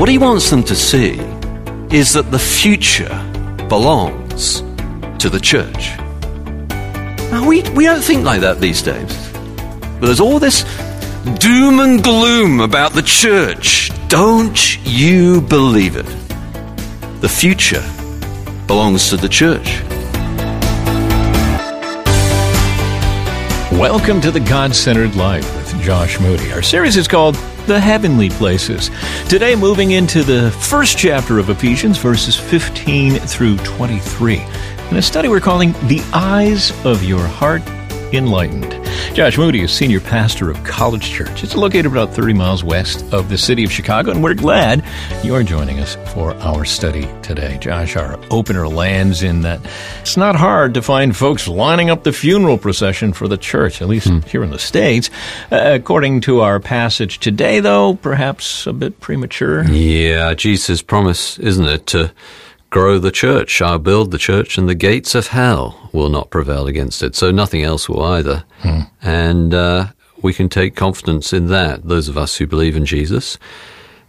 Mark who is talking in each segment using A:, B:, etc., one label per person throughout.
A: What he wants them to see is that the future belongs to the church. Now, we, we don't think like that these days. But there's all this doom and gloom about the church. Don't you believe it? The future belongs to the church.
B: Welcome to the God Centered Life with Josh Moody. Our series is called The Heavenly Places. Today, moving into the first chapter of Ephesians, verses 15 through 23, in a study we're calling The Eyes of Your Heart Enlightened. Josh Moody is senior pastor of College Church. It's located about 30 miles west of the city of Chicago, and we're glad you're joining us for our study today. Josh, our opener lands in that it's not hard to find folks lining up the funeral procession for the church, at least hmm. here in the States. Uh, according to our passage today, though, perhaps a bit premature.
A: Yeah, Jesus' promise, isn't it, to grow the church. I'll build the church, and the gates of hell will not prevail against it. So nothing else will either. Hmm. And uh, we can take confidence in that, those of us who believe in Jesus,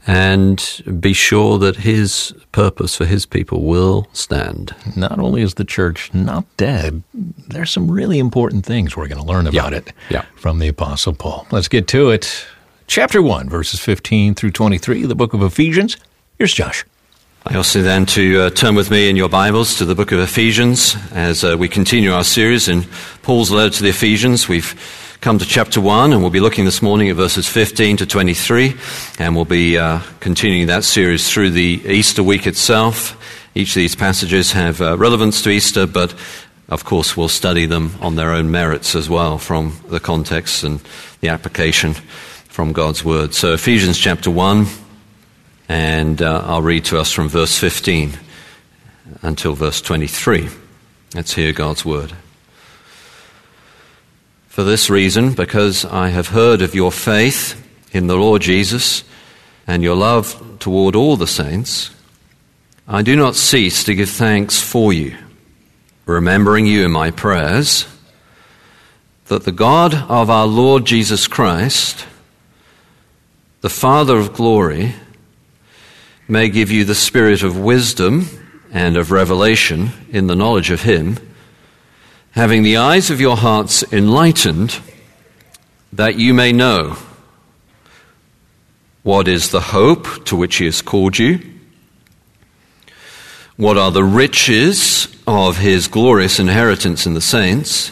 A: and be sure that his purpose for his people will stand.
B: Not only is the church not dead, there's some really important things we're going to learn about
A: yeah.
B: it
A: yeah.
B: from the Apostle Paul. Let's get to it. Chapter 1, verses 15 through 23, the book of Ephesians. Here's Josh.
A: I also then to uh, turn with me in your Bibles to the book of Ephesians as uh, we continue our series in Paul's letter to the Ephesians. We've come to chapter 1 and we'll be looking this morning at verses 15 to 23 and we'll be uh, continuing that series through the Easter week itself. Each of these passages have uh, relevance to Easter, but of course we'll study them on their own merits as well from the context and the application from God's Word. So Ephesians chapter 1 and uh, I'll read to us from verse 15 until verse 23. Let's hear God's word. For this reason, because I have heard of your faith in the Lord Jesus and your love toward all the saints, I do not cease to give thanks for you, remembering you in my prayers, that the God of our Lord Jesus Christ, the Father of glory, may give you the spirit of wisdom and of revelation in the knowledge of Him, having the eyes of your hearts enlightened, that you may know what is the hope to which He has called you, what are the riches of His glorious inheritance in the saints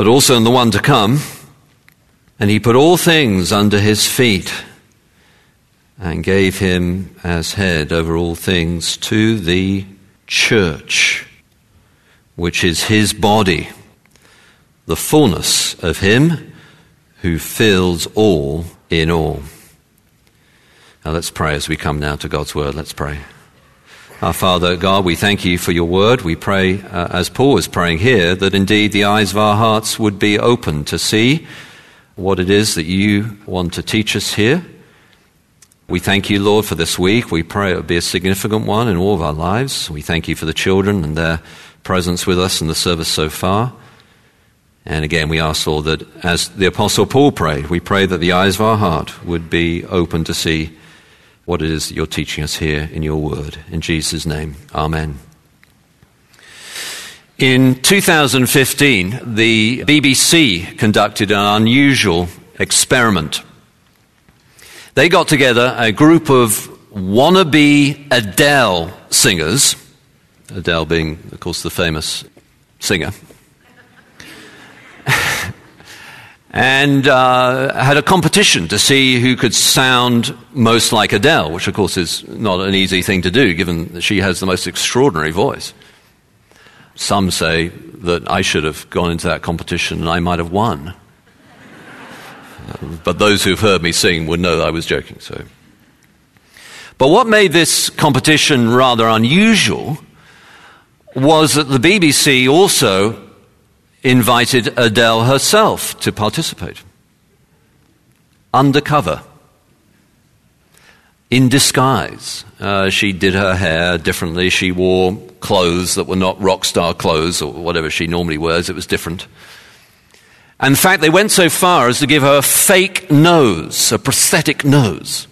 A: but also in the one to come. And he put all things under his feet and gave him as head over all things to the church, which is his body, the fullness of him who fills all in all. Now let's pray as we come now to God's word. Let's pray. Our Father God, we thank you for your word. We pray, uh, as Paul is praying here, that indeed the eyes of our hearts would be open to see what it is that you want to teach us here. We thank you, Lord, for this week. We pray it would be a significant one in all of our lives. We thank you for the children and their presence with us in the service so far. And again, we ask, Lord, that as the Apostle Paul prayed, we pray that the eyes of our heart would be open to see what it is that you're teaching us here in your word. In Jesus' name, Amen. In 2015, the BBC conducted an unusual experiment. They got together a group of wannabe Adele singers, Adele being, of course, the famous singer. And uh, had a competition to see who could sound most like Adele, which of course is not an easy thing to do given that she has the most extraordinary voice. Some say that I should have gone into that competition and I might have won. but those who've heard me sing would know I was joking. So, But what made this competition rather unusual was that the BBC also invited Adele herself to participate. Undercover. In disguise. Uh, she did her hair differently. She wore clothes that were not rock star clothes or whatever she normally wears. It was different. And in fact, they went so far as to give her a fake nose, a prosthetic nose.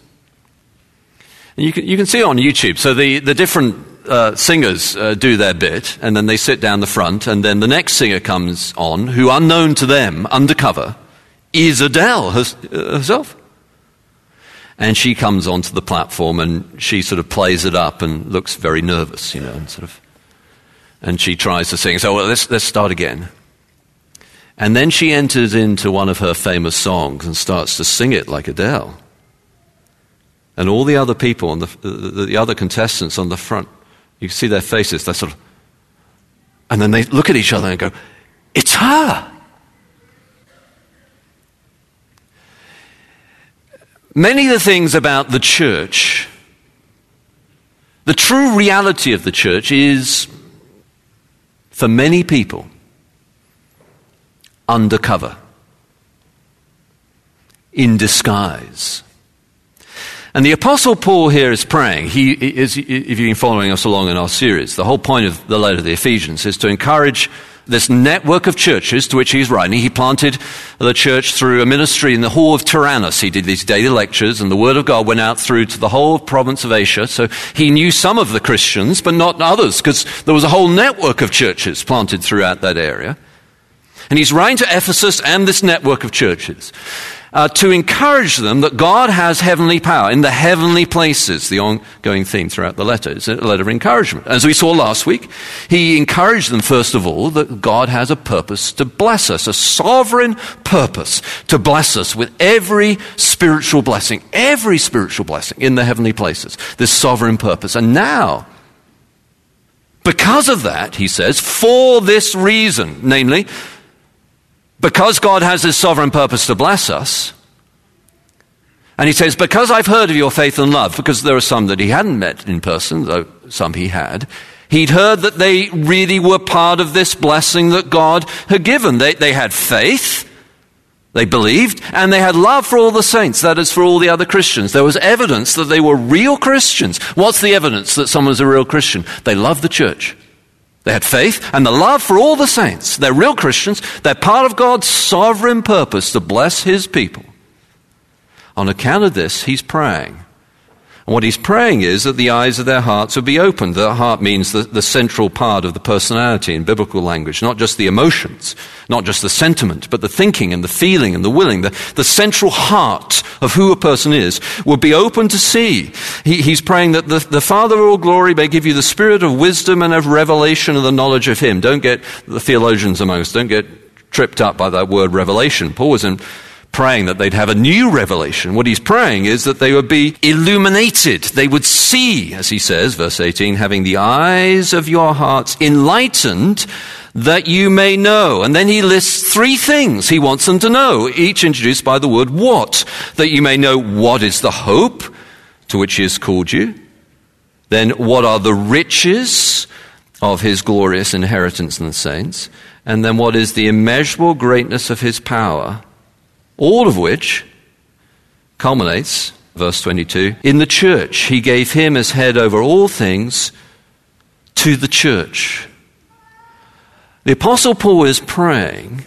A: And you can, you can see it on YouTube. So the, the different uh, singers uh, do their bit, and then they sit down the front, and then the next singer comes on, who, unknown to them, undercover, is Adele herself. And she comes onto the platform, and she sort of plays it up and looks very nervous, you know, and sort of. And she tries to sing. So well, let's, let's start again. And then she enters into one of her famous songs and starts to sing it like Adele. And all the other people, and the, the, the other contestants on the front, you see their faces, they sort of, and then they look at each other and go, It's her! Many of the things about the church, the true reality of the church is, for many people, undercover, in disguise. And the Apostle Paul here is praying. He is, if you've been following us along in our series, the whole point of the letter to the Ephesians is to encourage this network of churches to which he's writing. He planted the church through a ministry in the hall of Tyrannus. He did these daily lectures, and the word of God went out through to the whole province of Asia. So he knew some of the Christians, but not others, because there was a whole network of churches planted throughout that area. And he's writing to Ephesus and this network of churches uh, to encourage them that God has heavenly power in the heavenly places, the ongoing theme throughout the letter. It's a letter of encouragement. As we saw last week, he encouraged them, first of all, that God has a purpose to bless us, a sovereign purpose to bless us with every spiritual blessing, every spiritual blessing in the heavenly places, this sovereign purpose. And now, because of that, he says, for this reason, namely, because God has this sovereign purpose to bless us, and he says, Because I've heard of your faith and love, because there are some that he hadn't met in person, though some he had, he'd heard that they really were part of this blessing that God had given. They, they had faith, they believed, and they had love for all the saints, that is, for all the other Christians. There was evidence that they were real Christians. What's the evidence that someone's a real Christian? They love the church. They had faith and the love for all the saints. They're real Christians. They're part of God's sovereign purpose to bless His people. On account of this, He's praying and what he's praying is that the eyes of their hearts would be opened. The heart means the, the central part of the personality in biblical language, not just the emotions, not just the sentiment, but the thinking and the feeling and the willing. The, the central heart of who a person is would be open to see. He, he's praying that the, the Father of all glory may give you the spirit of wisdom and of revelation of the knowledge of Him. Don't get the theologians among us, don't get tripped up by that word revelation. Paul was in praying that they'd have a new revelation. What he's praying is that they would be illuminated. They would see, as he says, verse 18, having the eyes of your hearts enlightened that you may know. And then he lists three things he wants them to know, each introduced by the word what. That you may know what is the hope to which he has called you. Then what are the riches of his glorious inheritance in the saints? And then what is the immeasurable greatness of his power? All of which culminates, verse 22, in the church. He gave him as head over all things to the church. The Apostle Paul is praying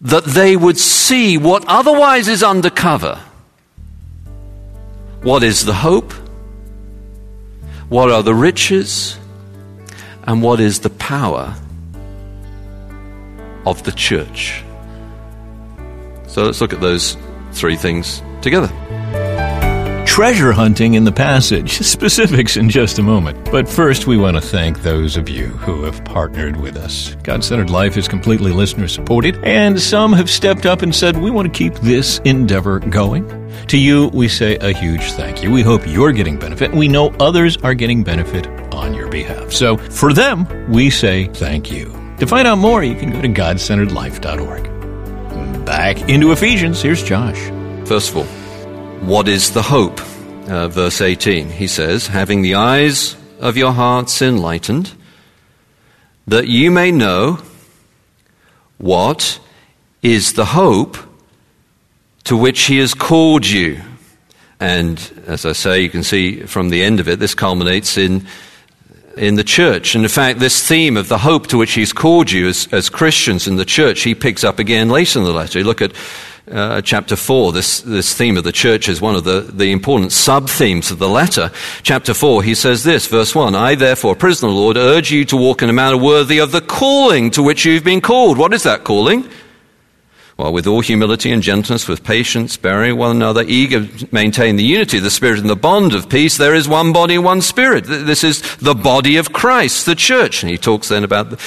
A: that they would see what otherwise is undercover. What is the hope? What are the riches? And what is the power of the church? So let's look at those three things together.
B: Treasure hunting in the passage. Specifics in just a moment. But first, we want to thank those of you who have partnered with us. God Centered Life is completely listener supported, and some have stepped up and said, We want to keep this endeavor going. To you, we say a huge thank you. We hope you're getting benefit. We know others are getting benefit on your behalf. So for them, we say thank you. To find out more, you can go to godcenteredlife.org back into Ephesians. Here's Josh.
A: First of all, what is the hope? uh, verse 18. He says, Having the eyes of your hearts enlightened, that you may know what is the hope to which he has called you. And as I say, you can see from the end of it, this culminates in in the church. And in fact, this theme of the hope to which he's called you as, as Christians in the church, he picks up again later in the letter. You look at uh, chapter 4, this, this theme of the church is one of the, the important sub themes of the letter. Chapter 4, he says this, verse 1 I, therefore, prisoner Lord, urge you to walk in a manner worthy of the calling to which you've been called. What is that calling? Well, with all humility and gentleness, with patience, bearing one another, eager to maintain the unity of the Spirit and the bond of peace, there is one body, one Spirit. This is the body of Christ, the church. And he talks then about the,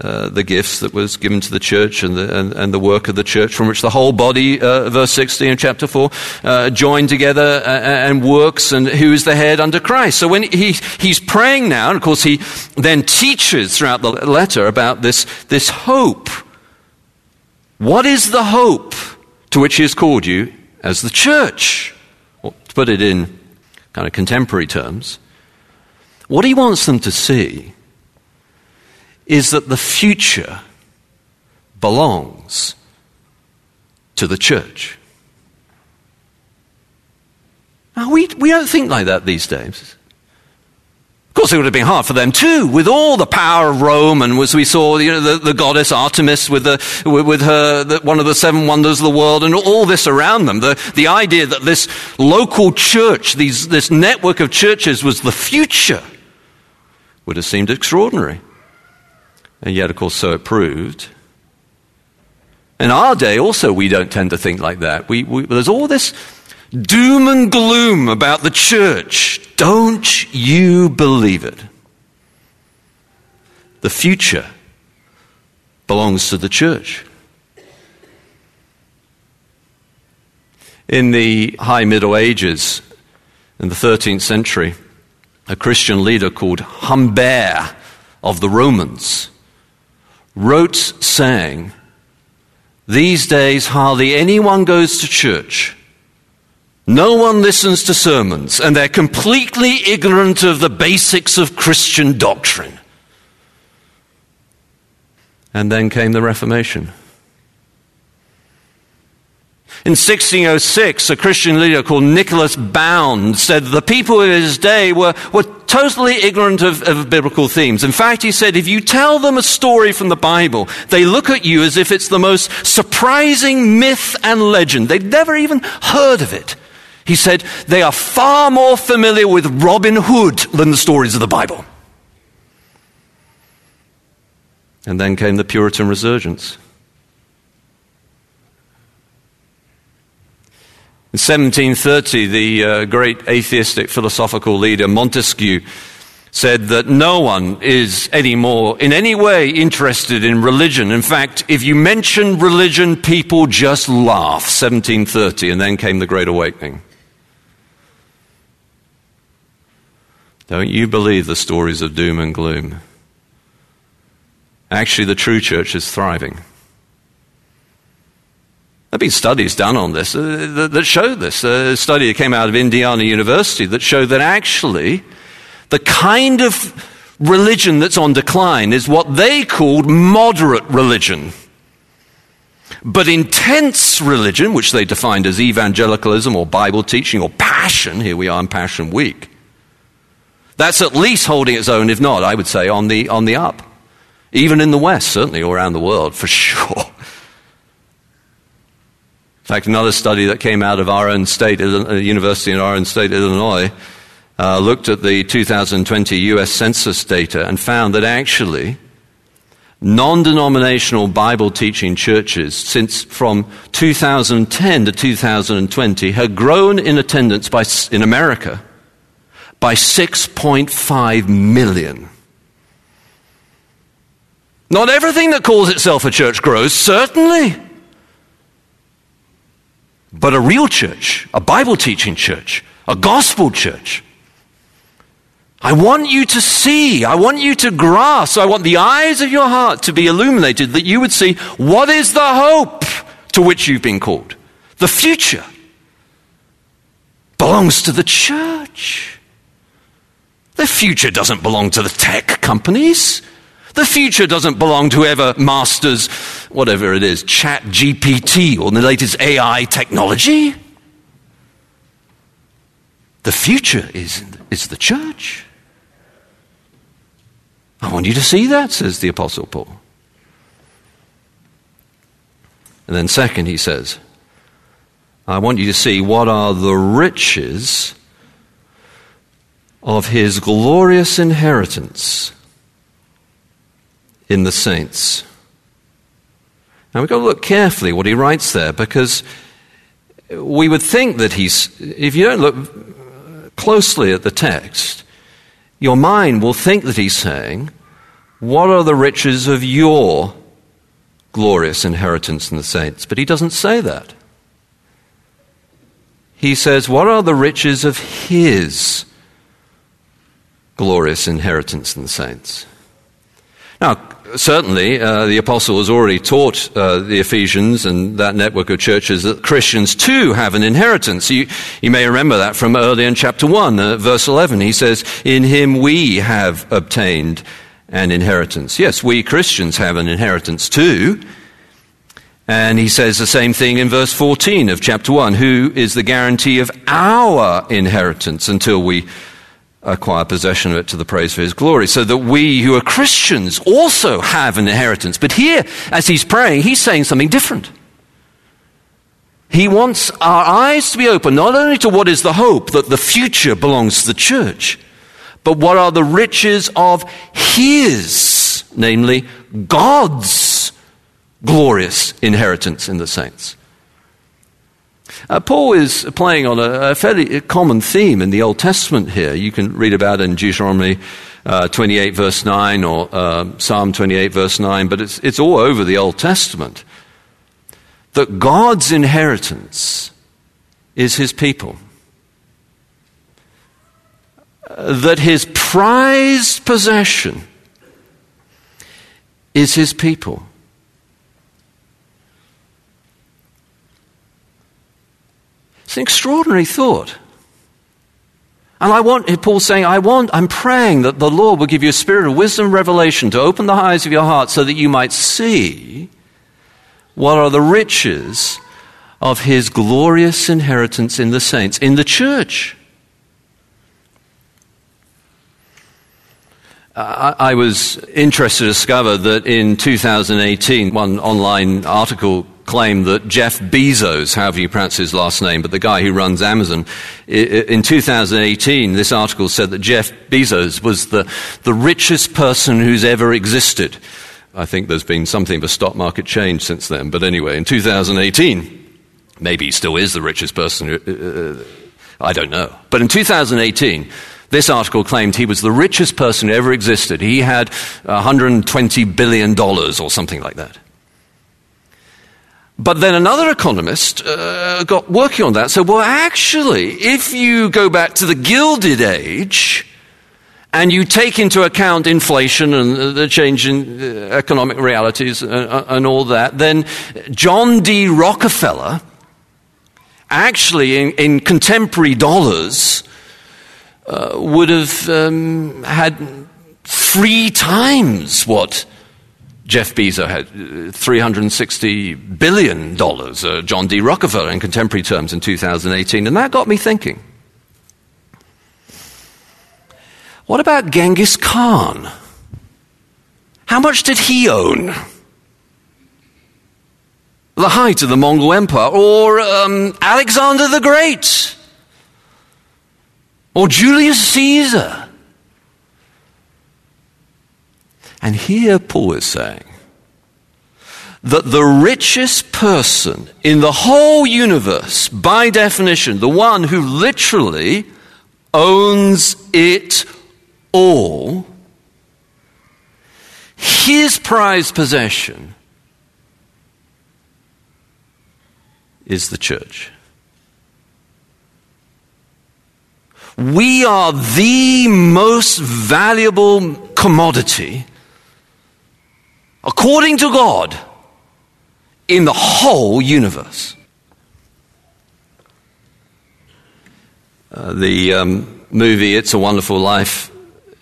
A: uh, the gifts that was given to the church and the, and, and, the work of the church from which the whole body, uh, verse 16 of chapter 4, uh, joined together uh, and works and who is the head under Christ. So when he, he's praying now, and of course he then teaches throughout the letter about this, this hope what is the hope to which He has called you as the church? Well, to put it in kind of contemporary terms, what He wants them to see is that the future belongs to the church. Now, we, we don't think like that these days. Of course, it would have been hard for them too, with all the power of Rome, and as we saw, you know, the, the goddess Artemis with, the, with her, the, one of the seven wonders of the world, and all this around them. The, the idea that this local church, these, this network of churches, was the future would have seemed extraordinary. And yet, of course, so it proved. In our day, also, we don't tend to think like that. We, we, there's all this doom and gloom about the church. Don't you believe it? The future belongs to the church. In the High Middle Ages, in the 13th century, a Christian leader called Humbert of the Romans wrote saying, These days hardly anyone goes to church no one listens to sermons, and they're completely ignorant of the basics of Christian doctrine. And then came the Reformation. In 1606, a Christian leader called Nicholas Bound said the people of his day were, were totally ignorant of, of biblical themes. In fact, he said, if you tell them a story from the Bible, they look at you as if it's the most surprising myth and legend. They've never even heard of it. He said, they are far more familiar with Robin Hood than the stories of the Bible. And then came the Puritan resurgence. In 1730, the uh, great atheistic philosophical leader Montesquieu said that no one is anymore in any way interested in religion. In fact, if you mention religion, people just laugh. 1730, and then came the Great Awakening. Don't you believe the stories of doom and gloom? Actually, the true church is thriving. There have been studies done on this uh, that, show this. A study that came out of Indiana University that showed that actually the kind of religion that's on decline is what they called moderate religion. But intense religion, which they defined as evangelicalism or Bible teaching or passion, here we are in Passion Week, that's at least holding its own, if not, I would say, on the, on the up. Even in the West, certainly, or around the world, for sure. In fact, another study that came out of our own state, a university in our own state, Illinois, uh, looked at the 2020 US Census data and found that actually non denominational Bible teaching churches since from 2010 to 2020 had grown in attendance by, in America by 6.5 million. Not everything that calls itself a church grows, certainly. But a real church, a Bible teaching church, a gospel church. I want you to see, I want you to grasp, I want the eyes of your heart to be illuminated that you would see what is the hope to which you've been called, the future. belongs to the church. The future doesn't belong to the tech companies. The future doesn't belong to whoever masters whatever it is, Chat GPT or the latest AI technology. The future is, is the church. I want you to see that, says the Apostle Paul. And then, second, he says, I want you to see what are the riches of his glorious inheritance in the saints. Now we've got to look carefully what he writes there because we would think that he's, if you don't look closely at the text, your mind will think that he's saying, What are the riches of your glorious inheritance in the saints? But he doesn't say that. He says, What are the riches of his glorious inheritance in the saints? Now, certainly, uh, the apostle has already taught uh, the Ephesians and that network of churches that Christians too have an inheritance. You, you may remember that from earlier in chapter 1, uh, verse 11. He says, In him we have obtained an inheritance. Yes, we Christians have an inheritance too. And he says the same thing in verse 14 of chapter 1 who is the guarantee of our inheritance until we acquire possession of it to the praise of his glory, so that we who are Christians also have an inheritance. But here, as he's praying, he's saying something different. He wants our eyes to be open not only to what is the hope that the future belongs to the church, but what are the riches of his, namely God's glorious inheritance in the saints. Uh, Paul is playing on a, a, fairly common theme in the Old Testament here. You can read about it in Deuteronomy uh, 28, verse 9, or uh, Psalm 28, verse 9, but it's, it's all over the Old Testament. That God's inheritance is his people. That his prized possession is his people. It's an extraordinary thought. And I want, Paul's saying, I want, I'm praying that the Lord will give you a spirit of wisdom revelation to open the eyes of your heart so that you might see what are the riches of his glorious inheritance in the saints, in the church. I, I was interested to discover that in 2018, one online article claim that Jeff Bezos, however you pronounce his last name, but the guy who runs Amazon, in 2018, this article said that Jeff Bezos was the, the richest person who's ever existed. I think there's been something of a stock market change since then, but anyway, in 2018, maybe he still is the richest person. Uh, uh, I don't know. But in 2018, this article claimed he was the richest person who ever existed. He had $120 billion or something like that. But then another economist uh, got working on that. So, well, actually, if you go back to the Gilded Age and you take into account inflation and the change in uh, economic realities and, uh, and all that, then John D. Rockefeller, actually in, in contemporary dollars, uh, would have um, had three times what Jeff Bezos had uh, $360 billion, uh, John D. Rockefeller in contemporary terms in 2018. And that got me thinking. What about Genghis Khan? How much did he own? The height of the Mongol Empire, or um, Alexander the Great, or Julius Caesar. And here Paul is saying that the richest person in the whole universe, by definition, the one who literally owns it all, his prized possession is the church. We are the most valuable commodity according to God, in the whole universe. Uh, the um, movie It's a Wonderful Life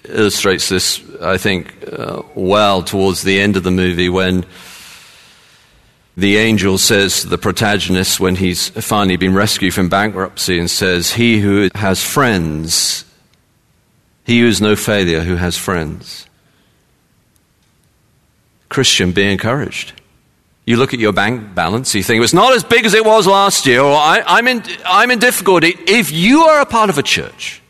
A: illustrates this, I think, uh, well towards the end of the movie when the angel says to the protagonist when he's finally been rescued from bankruptcy and says, He who has friends, he who is no failure, who has friends. Christian, be encouraged. You look at your bank balance, you think it's not as big as it was last year, or I, am in, I'm in difficulty. If you are a part of a church,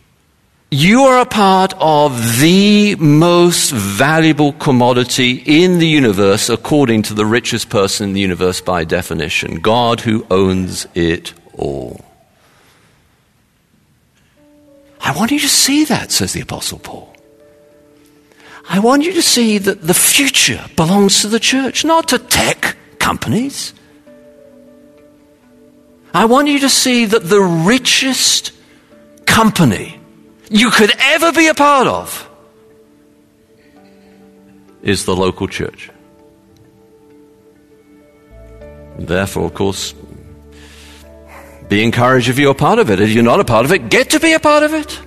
A: you are a part of the most valuable commodity in the universe according to the richest person in the universe by definition God who owns it all. I want you to see that, says the Apostle Paul. I want you to see that the future belongs to the church, not to tech companies. I want you to see that the richest company you could ever be a part of is the local church. Therefore, of course, be encouraged if you're a part of it. If you're not a part of it, get to be a part of it.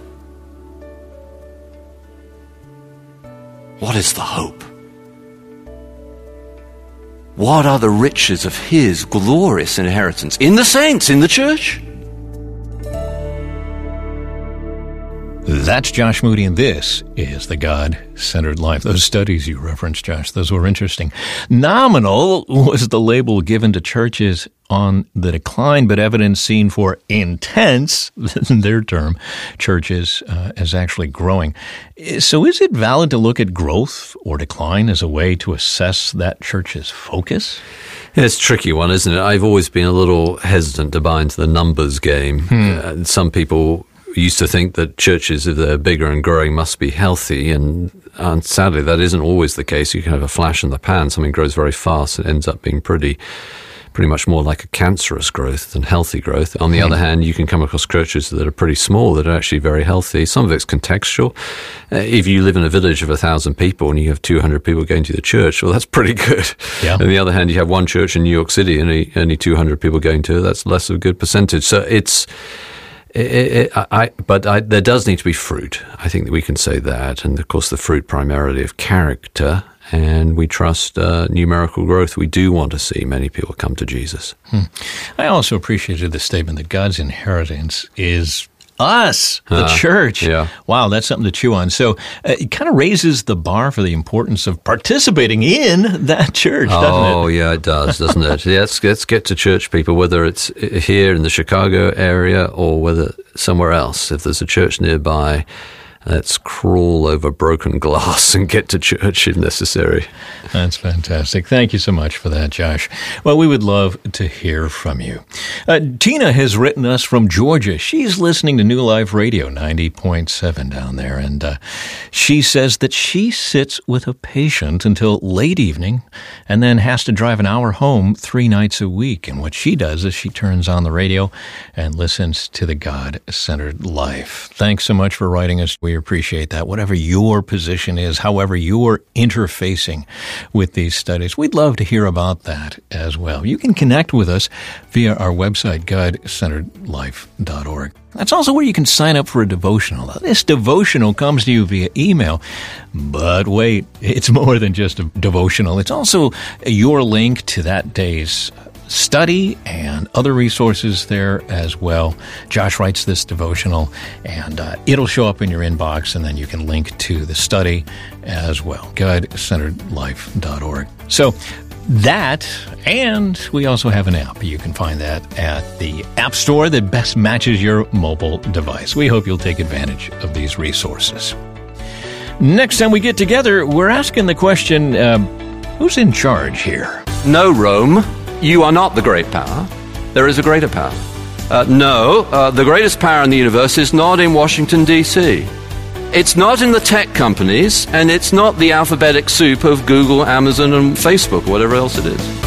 A: What is the hope? What are the riches of His glorious inheritance in the saints, in the church?
B: That's Josh Moody, and this is the God Centered Life. Those studies you referenced, Josh, those were interesting. Nominal was the label given to churches on the decline, but evidence seen for intense, their term, churches uh, as actually growing. So is it valid to look at growth or decline as a way to assess that church's focus?
A: It's a tricky one, isn't it? I've always been a little hesitant to buy into the numbers game. Hmm. Uh, some people used to think that churches, if they're bigger and growing, must be healthy. And, and sadly, that isn't always the case. You can have a flash in the pan. Something grows very fast. It ends up being pretty, pretty much more like a cancerous growth than healthy growth. On the mm-hmm. other hand, you can come across churches that are pretty small that are actually very healthy. Some of it's contextual. Uh, if you live in a village of a thousand people and you have 200 people going to the church, well, that's pretty good. Yeah. On the other hand, you have one church in New York City and only, only 200 people going to it. That's less of a good percentage. So it's, it, it, I, but I, there does need to be fruit. I think that we can say that, and of course, the fruit primarily of character. And we trust uh, numerical growth. We do want to see many people come to Jesus. Hmm.
B: I also appreciated the statement that God's inheritance is us, the uh, church. Yeah. Wow, that's something to chew on. So uh, it kind of raises the bar for the importance of participating in that church,
A: oh,
B: it?
A: yeah, it does, doesn't it? yeah, let's, let's get to church people, whether it's here in the Chicago area or whether somewhere else. If there's a church nearby, Let's crawl over broken glass and get to church if necessary.
B: That's fantastic. Thank you so much for that, Josh. Well, we would love to hear from you. Uh, Tina has written us from Georgia. She's listening to New Life Radio 90.7 down there, and uh, she says that she sits with a patient until late evening and then has to drive an hour home three nights a week. And what she does is she turns on the radio and listens to the God centered life. Thanks so much for writing us. We we appreciate that. Whatever your position is, however you're interfacing with these studies, we'd love to hear about that as well. You can connect with us via our website, godcenteredlife.org. That's also where you can sign up for a devotional. This devotional comes to you via email. But wait, it's more than just a devotional. It's also your link to that day's study and other resources there as well. Josh writes this devotional, and uh, it'll show up in your inbox, and then you can link to the study as well. GodCenteredLife.org. So that, and we also have an app. You can find that at the App Store that best matches your mobile device. We hope you'll take advantage of these resources. Next time we get together, we're asking the question uh, who's in charge here?
A: No, Rome. You are not the great power. There is a greater power. Uh, no, uh, the greatest power in the universe is not in Washington, D.C. It's not in the tech companies, and it's not the alphabetic soup of Google, Amazon, and Facebook, whatever else it is.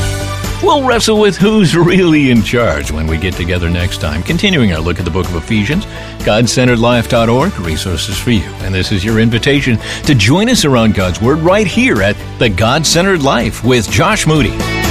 B: We'll wrestle with who's really in charge when we get together next time, continuing our look at the book of Ephesians, GodCenteredLife.org, resources for you. And this is your invitation to join us around God's Word right here at the God Centered Life with Josh Moody.